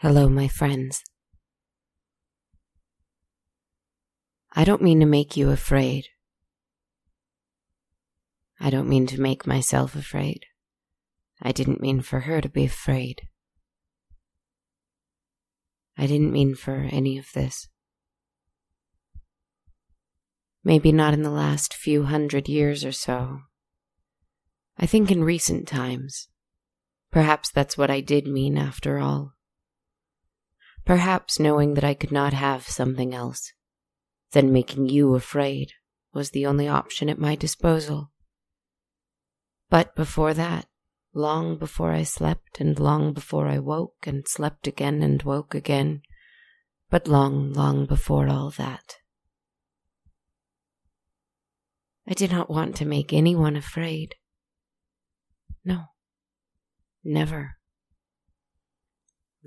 Hello, my friends. I don't mean to make you afraid. I don't mean to make myself afraid. I didn't mean for her to be afraid. I didn't mean for any of this. Maybe not in the last few hundred years or so. I think in recent times. Perhaps that's what I did mean after all. Perhaps knowing that I could not have something else, than making you afraid, was the only option at my disposal. But before that, long before I slept and long before I woke and slept again and woke again, but long, long before all that, I did not want to make anyone afraid. No, never.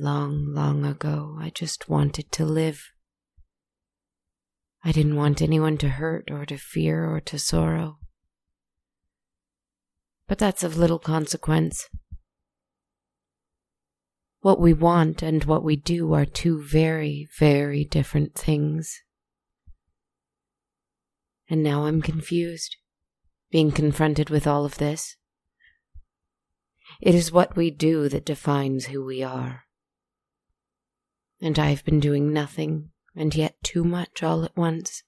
Long, long ago, I just wanted to live. I didn't want anyone to hurt or to fear or to sorrow. But that's of little consequence. What we want and what we do are two very, very different things. And now I'm confused, being confronted with all of this. It is what we do that defines who we are. And I have been doing nothing and yet too much all at once.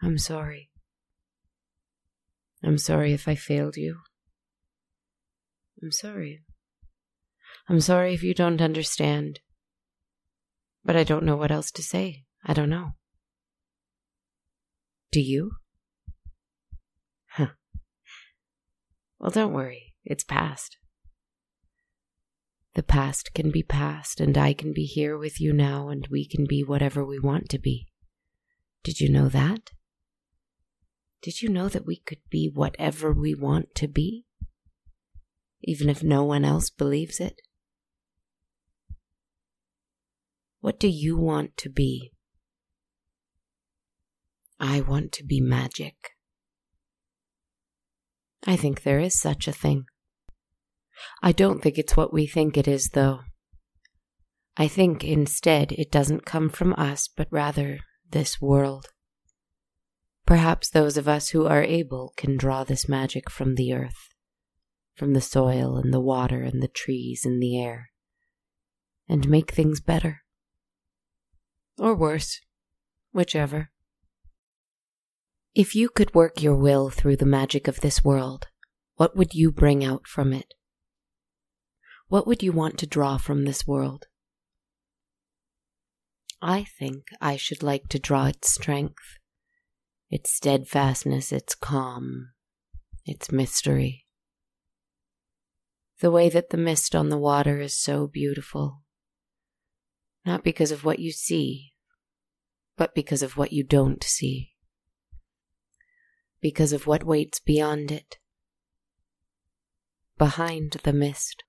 I'm sorry. I'm sorry if I failed you. I'm sorry. I'm sorry if you don't understand. But I don't know what else to say. I don't know. Do you? Huh. Well, don't worry, it's past. The past can be past, and I can be here with you now, and we can be whatever we want to be. Did you know that? Did you know that we could be whatever we want to be? Even if no one else believes it? What do you want to be? I want to be magic. I think there is such a thing. I don't think it's what we think it is, though. I think instead it doesn't come from us, but rather this world. Perhaps those of us who are able can draw this magic from the earth, from the soil and the water and the trees and the air, and make things better. Or worse, whichever. If you could work your will through the magic of this world, what would you bring out from it? What would you want to draw from this world? I think I should like to draw its strength, its steadfastness, its calm, its mystery. The way that the mist on the water is so beautiful, not because of what you see, but because of what you don't see because of what waits beyond it, behind the mist.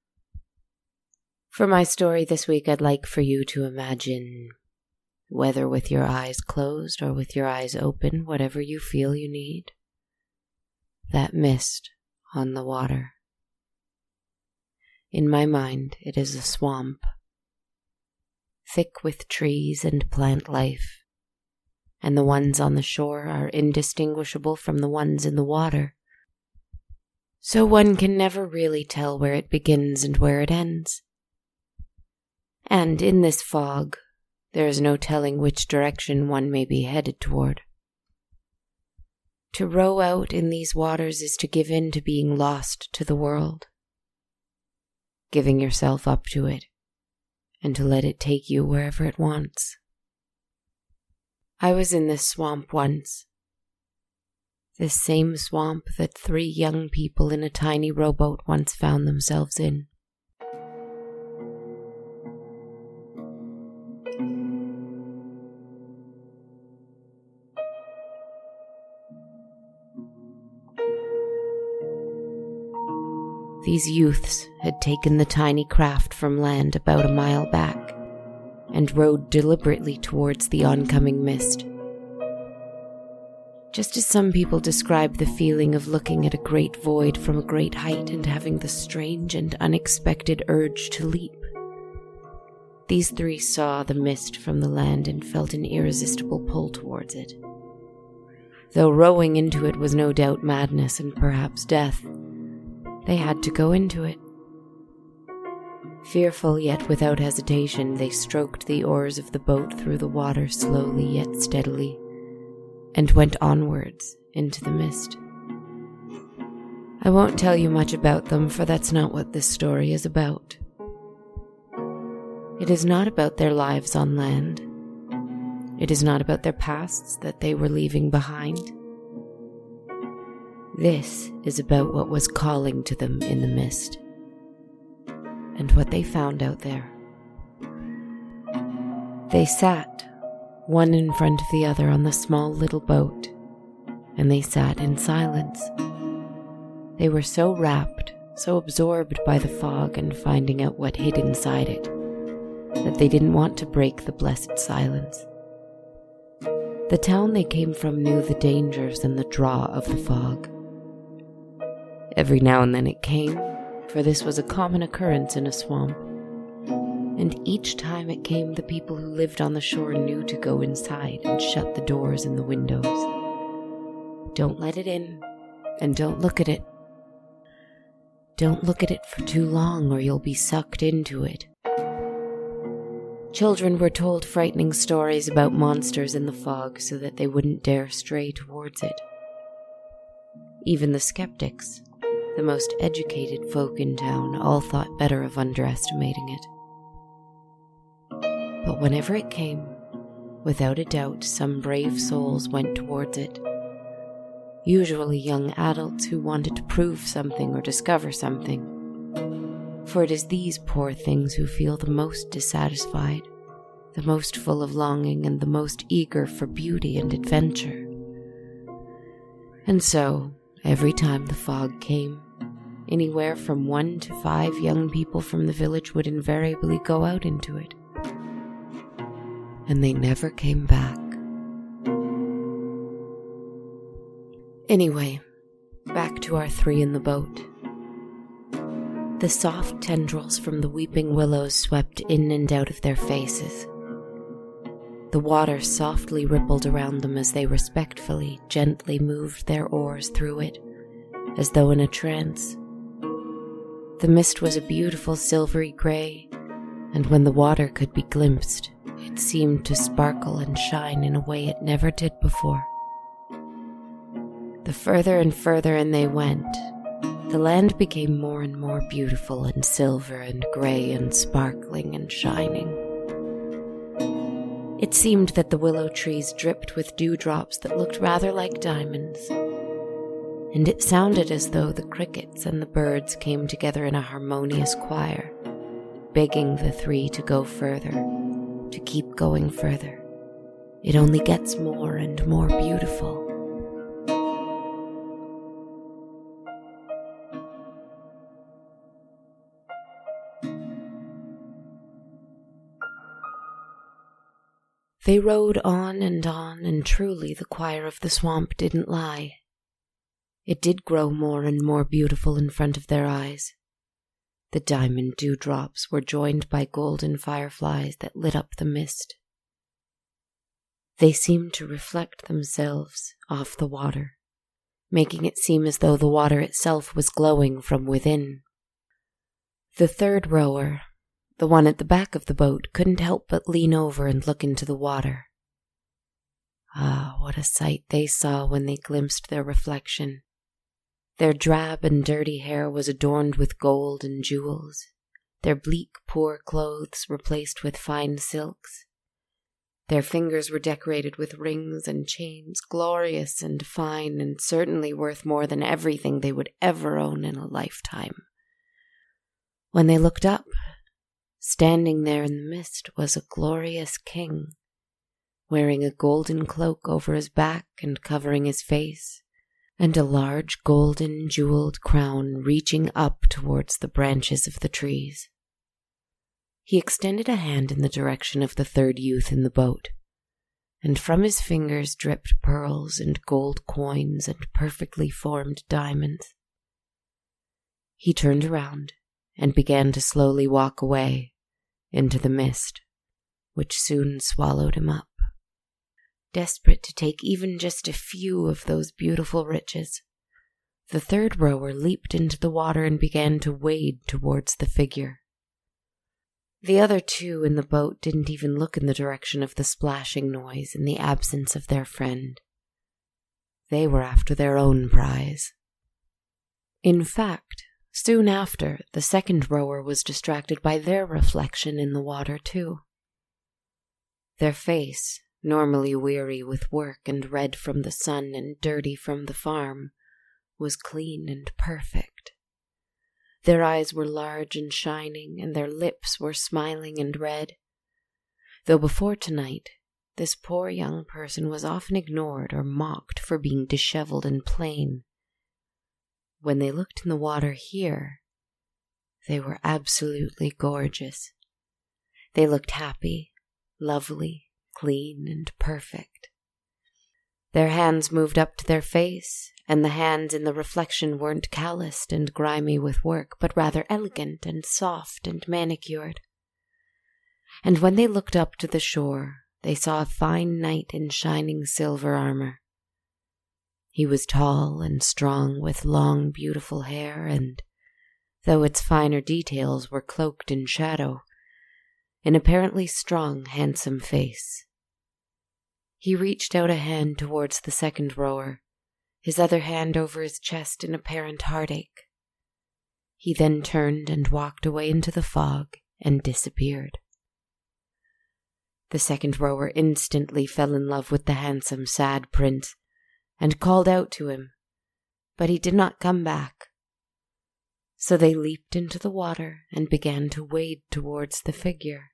For my story this week, I'd like for you to imagine, whether with your eyes closed or with your eyes open, whatever you feel you need, that mist on the water. In my mind, it is a swamp, thick with trees and plant life and the ones on the shore are indistinguishable from the ones in the water. So one can never really tell where it begins and where it ends. And in this fog, there is no telling which direction one may be headed toward. To row out in these waters is to give in to being lost to the world, giving yourself up to it, and to let it take you wherever it wants. I was in this swamp once. This same swamp that three young people in a tiny rowboat once found themselves in. These youths had taken the tiny craft from land about a mile back and rowed deliberately towards the oncoming mist. Just as some people describe the feeling of looking at a great void from a great height and having the strange and unexpected urge to leap These three saw the mist from the land and felt an irresistible pull towards it. Though rowing into it was no doubt madness and perhaps death, they had to go into it. Fearful yet without hesitation, they stroked the oars of the boat through the water slowly yet steadily, and went onwards into the mist. I won't tell you much about them, for that's not what this story is about. It is not about their lives on land. It is not about their pasts that they were leaving behind. This is about what was calling to them in the mist and what they found out there. They sat, one in front of the other, on the small little boat, and they sat in silence. They were so wrapped, so absorbed by the fog and finding out what hid inside it, that they didn't want to break the blessed silence. The town they came from knew the dangers and the draw of the fog. Every now and then it came, for this was a common occurrence in a swamp. And each time it came, the people who lived on the shore knew to go inside and shut the doors and the windows. Don't let it in, and don't look at it. Don't look at it for too long, or you'll be sucked into it. Children were told frightening stories about monsters in the fog so that they wouldn't dare stray towards it. Even the skeptics, the most educated folk in town all thought better of underestimating it. But whenever it came, without a doubt, some brave souls went towards it. Usually young adults who wanted to prove something or discover something. For it is these poor things who feel the most dissatisfied, the most full of longing, and the most eager for beauty and adventure. And so, Every time the fog came, anywhere from one to five young people from the village would invariably go out into it. And they never came back. Anyway, back to our three in the boat. The soft tendrils from the weeping willows swept in and out of their faces. The water softly rippled around them as they respectfully, gently moved their oars through it, as though in a trance. The mist was a beautiful silvery gray, and when the water could be glimpsed, it seemed to sparkle and shine in a way it never did before. The further and further in they went, the land became more and more beautiful and silver and gray and sparkling and shining. It seemed that the willow trees dripped with dewdrops that looked rather like diamonds. And it sounded as though the crickets and the birds came together in a harmonious choir, begging the three to go further, to keep going further. It only gets more and more beautiful. They rode on and on, and truly the choir of the swamp didn't lie. It did grow more and more beautiful in front of their eyes. The diamond dewdrops were joined by golden fireflies that lit up the mist. They seemed to reflect themselves off the water, making it seem as though the water itself was glowing from within. The third rower, the one at the back of the boat couldn't help but lean over and look into the water. Ah, what a sight they saw when they glimpsed their reflection. Their drab and dirty hair was adorned with gold and jewels, their bleak, poor clothes replaced with fine silks. Their fingers were decorated with rings and chains, glorious and fine, and certainly worth more than everything they would ever own in a lifetime. When they looked up, Standing there in the mist was a glorious king, wearing a golden cloak over his back and covering his face, and a large golden jeweled crown reaching up towards the branches of the trees. He extended a hand in the direction of the third youth in the boat, and from his fingers dripped pearls and gold coins and perfectly formed diamonds. He turned around and began to slowly walk away into the mist, which soon swallowed him up. Desperate to take even just a few of those beautiful riches, the third rower leaped into the water and began to wade towards the figure. The other two in the boat didn't even look in the direction of the splashing noise in the absence of their friend. They were after their own prize. In fact, soon after, the second rower was distracted by their reflection in the water, too. Their face, normally weary with work and red from the sun and dirty from the farm, was clean and perfect. Their eyes were large and shining, and their lips were smiling and red. Though before tonight, this poor young person was often ignored or mocked for being disheveled and plain. When they looked in the water here, they were absolutely gorgeous. They looked happy, lovely, clean, and perfect. Their hands moved up to their face, and the hands in the reflection weren't calloused and grimy with work, but rather elegant and soft and manicured. And when they looked up to the shore, they saw a fine knight in shining silver armor. He was tall and strong, with long, beautiful hair, and, though its finer details were cloaked in shadow, an apparently strong, handsome face. He reached out a hand towards the second rower, his other hand over his chest in apparent heartache. He then turned and walked away into the fog and disappeared. The second rower instantly fell in love with the handsome, sad prince and called out to him, but he did not come back. So they leaped into the water and began to wade towards the figure.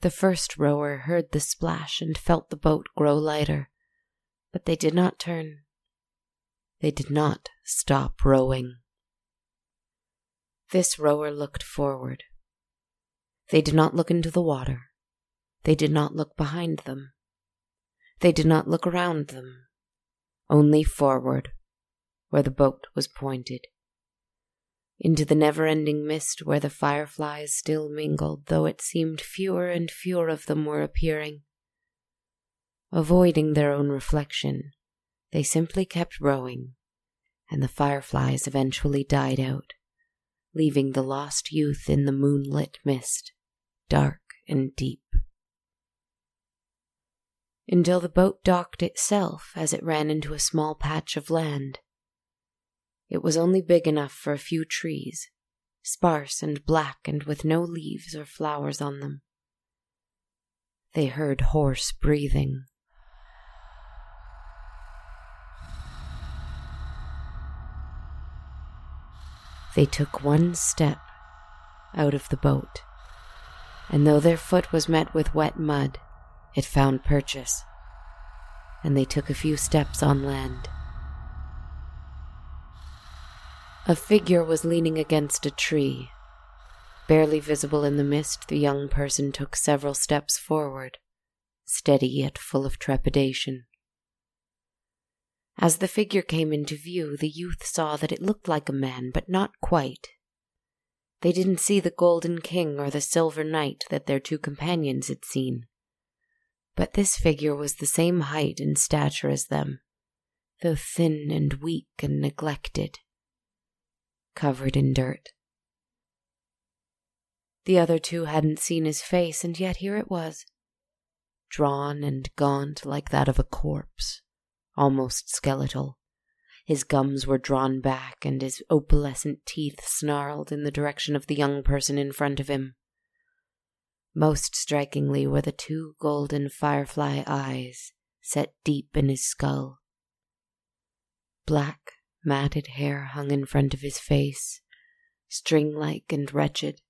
The first rower heard the splash and felt the boat grow lighter, but they did not turn. They did not stop rowing. This rower looked forward. They did not look into the water. They did not look behind them. They did not look around them. Only forward, where the boat was pointed into the never ending mist where the fireflies still mingled, though it seemed fewer and fewer of them were appearing. Avoiding their own reflection, they simply kept rowing, and the fireflies eventually died out, leaving the lost youth in the moonlit mist, dark and deep. Until the boat docked itself as it ran into a small patch of land it was only big enough for a few trees, sparse and black and with no leaves or flowers on them. They heard hoarse breathing. They took one step out of the boat, and though their foot was met with wet mud, it found purchase, and they took a few steps on land. A figure was leaning against a tree. Barely visible in the mist, the young person took several steps forward, steady yet full of trepidation. As the figure came into view, the youth saw that it looked like a man, but not quite. They didn't see the golden king or the silver knight that their two companions had seen. But this figure was the same height and stature as them, though thin and weak and neglected covered in dirt. The other two hadn't seen his face, and yet here it was, drawn and gaunt like that of a corpse, almost skeletal. His gums were drawn back, and his opalescent teeth snarled in the direction of the young person in front of him. Most strikingly were the two golden firefly eyes set deep in his skull. Black Matted hair hung in front of his face, string like and wretched.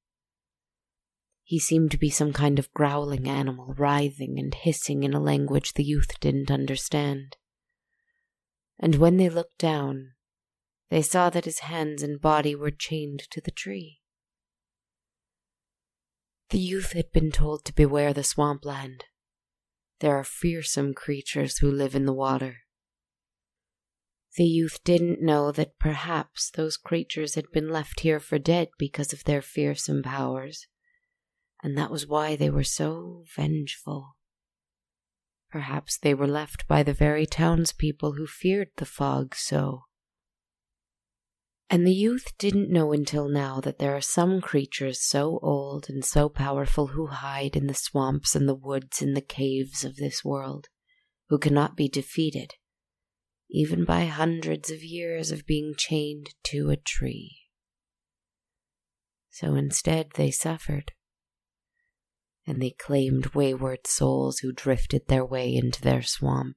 He seemed to be some kind of growling animal, writhing and hissing in a language the youth didn't understand. And when they looked down, they saw that his hands and body were chained to the tree. The youth had been told to beware the swampland. There are fearsome creatures who live in the water. The youth didn't know that perhaps those creatures had been left here for dead because of their fearsome powers, and that was why they were so vengeful. Perhaps they were left by the very townspeople who feared the fog so. And the youth didn't know until now that there are some creatures so old and so powerful who hide in the swamps and the woods and the caves of this world, who cannot be defeated, even by hundreds of years of being chained to a tree. So instead, they suffered and they claimed wayward souls who drifted their way into their swamp.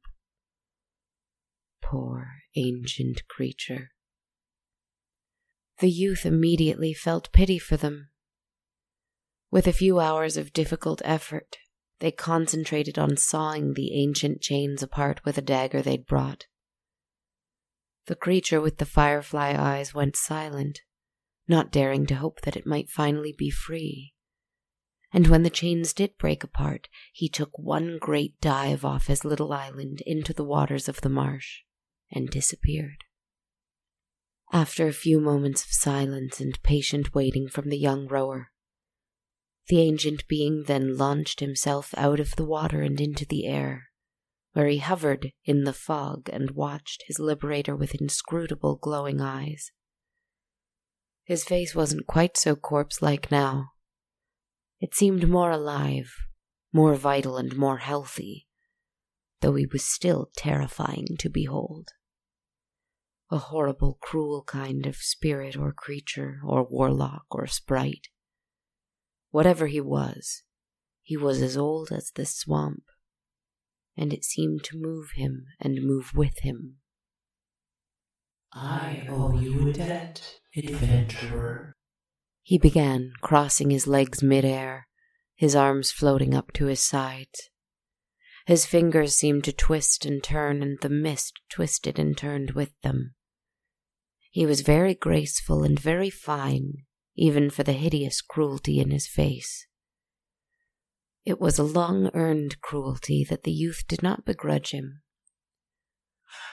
Poor ancient creature. The youth immediately felt pity for them. With a few hours of difficult effort, they concentrated on sawing the ancient chains apart with a dagger they'd brought. The creature with the firefly eyes went silent, not daring to hope that it might finally be free and when the chains did break apart, he took one great dive off his little island into the waters of the marsh and disappeared. After a few moments of silence and patient waiting from the young rower, the ancient being then launched himself out of the water and into the air, where he hovered in the fog and watched his liberator with inscrutable glowing eyes. His face wasn't quite so corpse like now it seemed more alive, more vital, and more healthy, though he was still terrifying to behold. A horrible, cruel kind of spirit or creature, or warlock or sprite. Whatever he was, he was as old as the swamp, and it seemed to move him and move with him. I owe you a debt, adventurer, he began, crossing his legs midair, his arms floating up to his sides. His fingers seemed to twist and turn, and the mist twisted and turned with them. He was very graceful and very fine, even for the hideous cruelty in his face. It was a long earned cruelty that the youth did not begrudge him.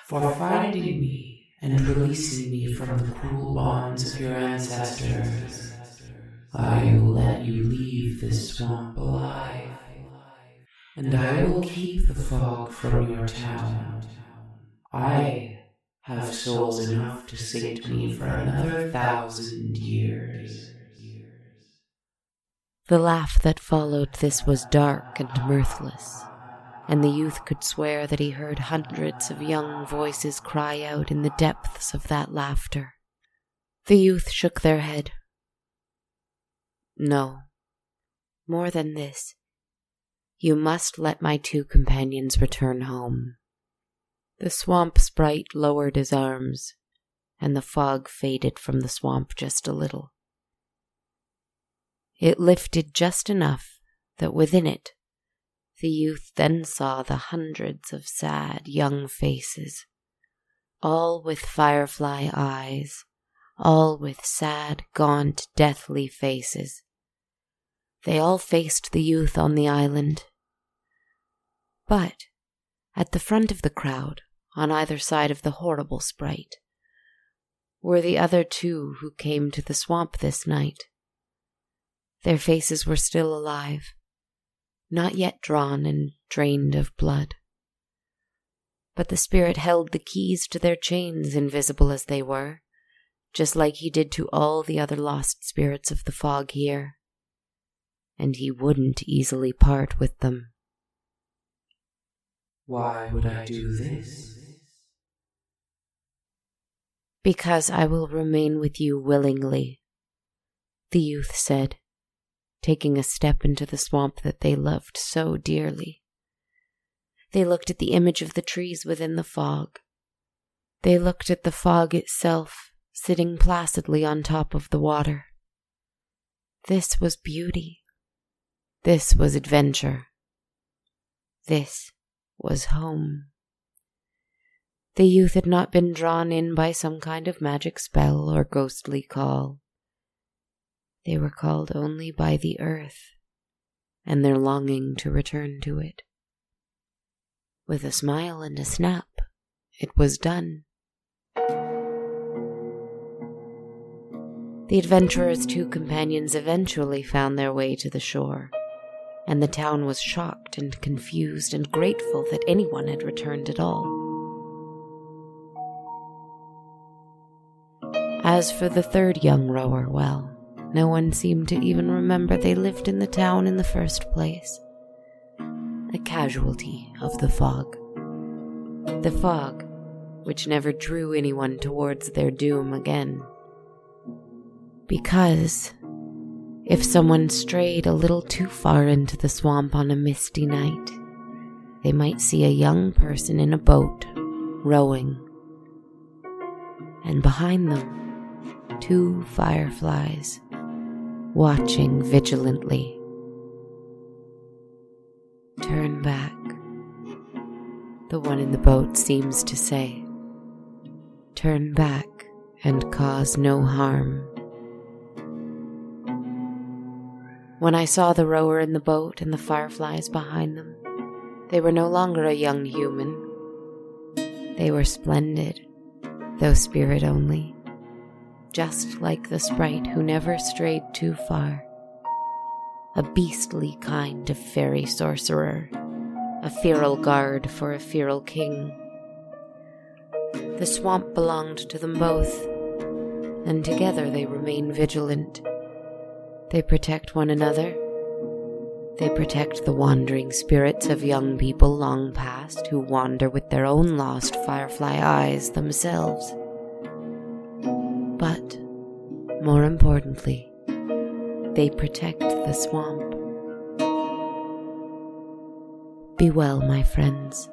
For finding me and releasing me from the cruel bonds of your ancestors, I will let you leave this swamp alive, and I will keep the fog from your town. I have souls enough to sate me for another thousand years. The laugh that followed this was dark and mirthless, and the youth could swear that he heard hundreds of young voices cry out in the depths of that laughter. The youth shook their head, no. More than this. You must let my two companions return home. The swamp sprite lowered his arms, and the fog faded from the swamp just a little. It lifted just enough that within it the youth then saw the hundreds of sad young faces, all with firefly eyes, all with sad, gaunt, deathly faces. They all faced the youth on the island. But at the front of the crowd, on either side of the horrible sprite, were the other two who came to the swamp this night. Their faces were still alive, not yet drawn and drained of blood. But the spirit held the keys to their chains, invisible as they were, just like he did to all the other lost spirits of the fog here and he wouldn't easily part with them. Why would I do this? Because I will remain with you willingly, the youth said, taking a step into the swamp that they loved so dearly. They looked at the image of the trees within the fog. They looked at the fog itself, sitting placidly on top of the water. This was beauty. This was adventure. This was home. The youth had not been drawn in by some kind of magic spell or ghostly call. They were called only by the earth and their longing to return to it. With a smile and a snap, it was done. The adventurer's two companions eventually found their way to the shore, and the town was shocked and confused and grateful that anyone had returned at all. As for the third young rower, well, no one seemed to even remember they lived in the town in the first place. A casualty of the fog. The fog, which never drew anyone towards their doom again. Because if someone strayed a little too far into the swamp on a misty night, they might see a young person in a boat rowing. And behind them, two fireflies watching vigilantly. Turn back, the one in the boat seems to say. Turn back and cause no harm. When I saw the rower in the boat and the fireflies behind them, they were no longer a young human. They were splendid, though spirit only just like the sprite who never strayed too far. A beastly kind of fairy sorcerer, a feral guard for a feral king. The swamp belonged to them both, and together they remain vigilant. They protect one another. They protect the wandering spirits of young people long past who wander with their own lost firefly eyes themselves. More importantly, they protect the swamp. Be well, my friends.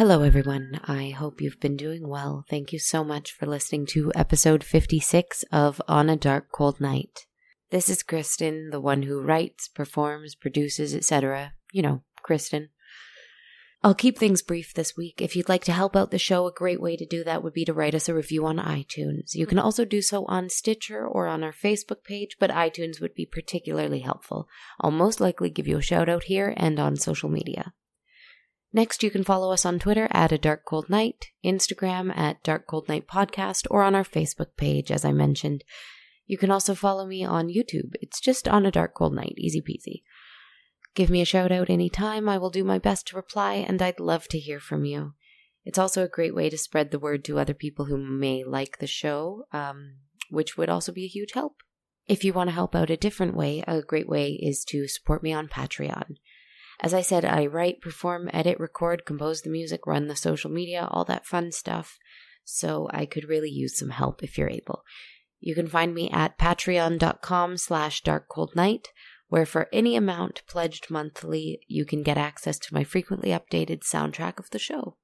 Hello, everyone. I hope you've been doing well. Thank you so much for listening to episode 56 of On a Dark Cold Night. This is Kristen, the one who writes, performs, produces, etc. You know, Kristen. I'll keep things brief this week. If you'd like to help out the show, a great way to do that would be to write us a review on iTunes. You can also do so on Stitcher or on our Facebook page, but iTunes would be particularly helpful. I'll most likely give you a shout out here and on social media. Next, you can follow us on Twitter at A Dark Cold Night, Instagram at Dark Cold Night Podcast, or on our Facebook page, as I mentioned. You can also follow me on YouTube. It's just on A Dark Cold Night, easy peasy. Give me a shout out anytime. I will do my best to reply, and I'd love to hear from you. It's also a great way to spread the word to other people who may like the show, um, which would also be a huge help. If you want to help out a different way, a great way is to support me on Patreon. As I said, I write, perform, edit, record, compose the music, run the social media, all that fun stuff. So I could really use some help if you're able. You can find me at patreon.com slash darkcoldnight, where for any amount pledged monthly, you can get access to my frequently updated soundtrack of the show.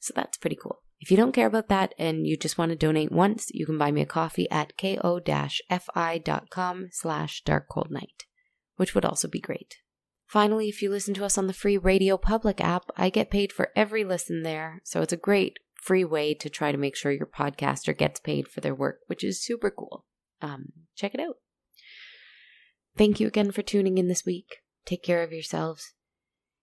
So that's pretty cool. If you don't care about that and you just want to donate once, you can buy me a coffee at ko-fi.com slash darkcoldnight, which would also be great. Finally, if you listen to us on the free Radio Public app, I get paid for every listen there. So it's a great free way to try to make sure your podcaster gets paid for their work, which is super cool. Um, check it out. Thank you again for tuning in this week. Take care of yourselves.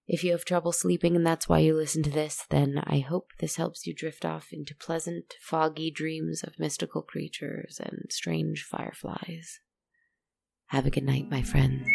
If you have trouble sleeping and that's why you listen to this, then I hope this helps you drift off into pleasant, foggy dreams of mystical creatures and strange fireflies. Have a good night, my friends.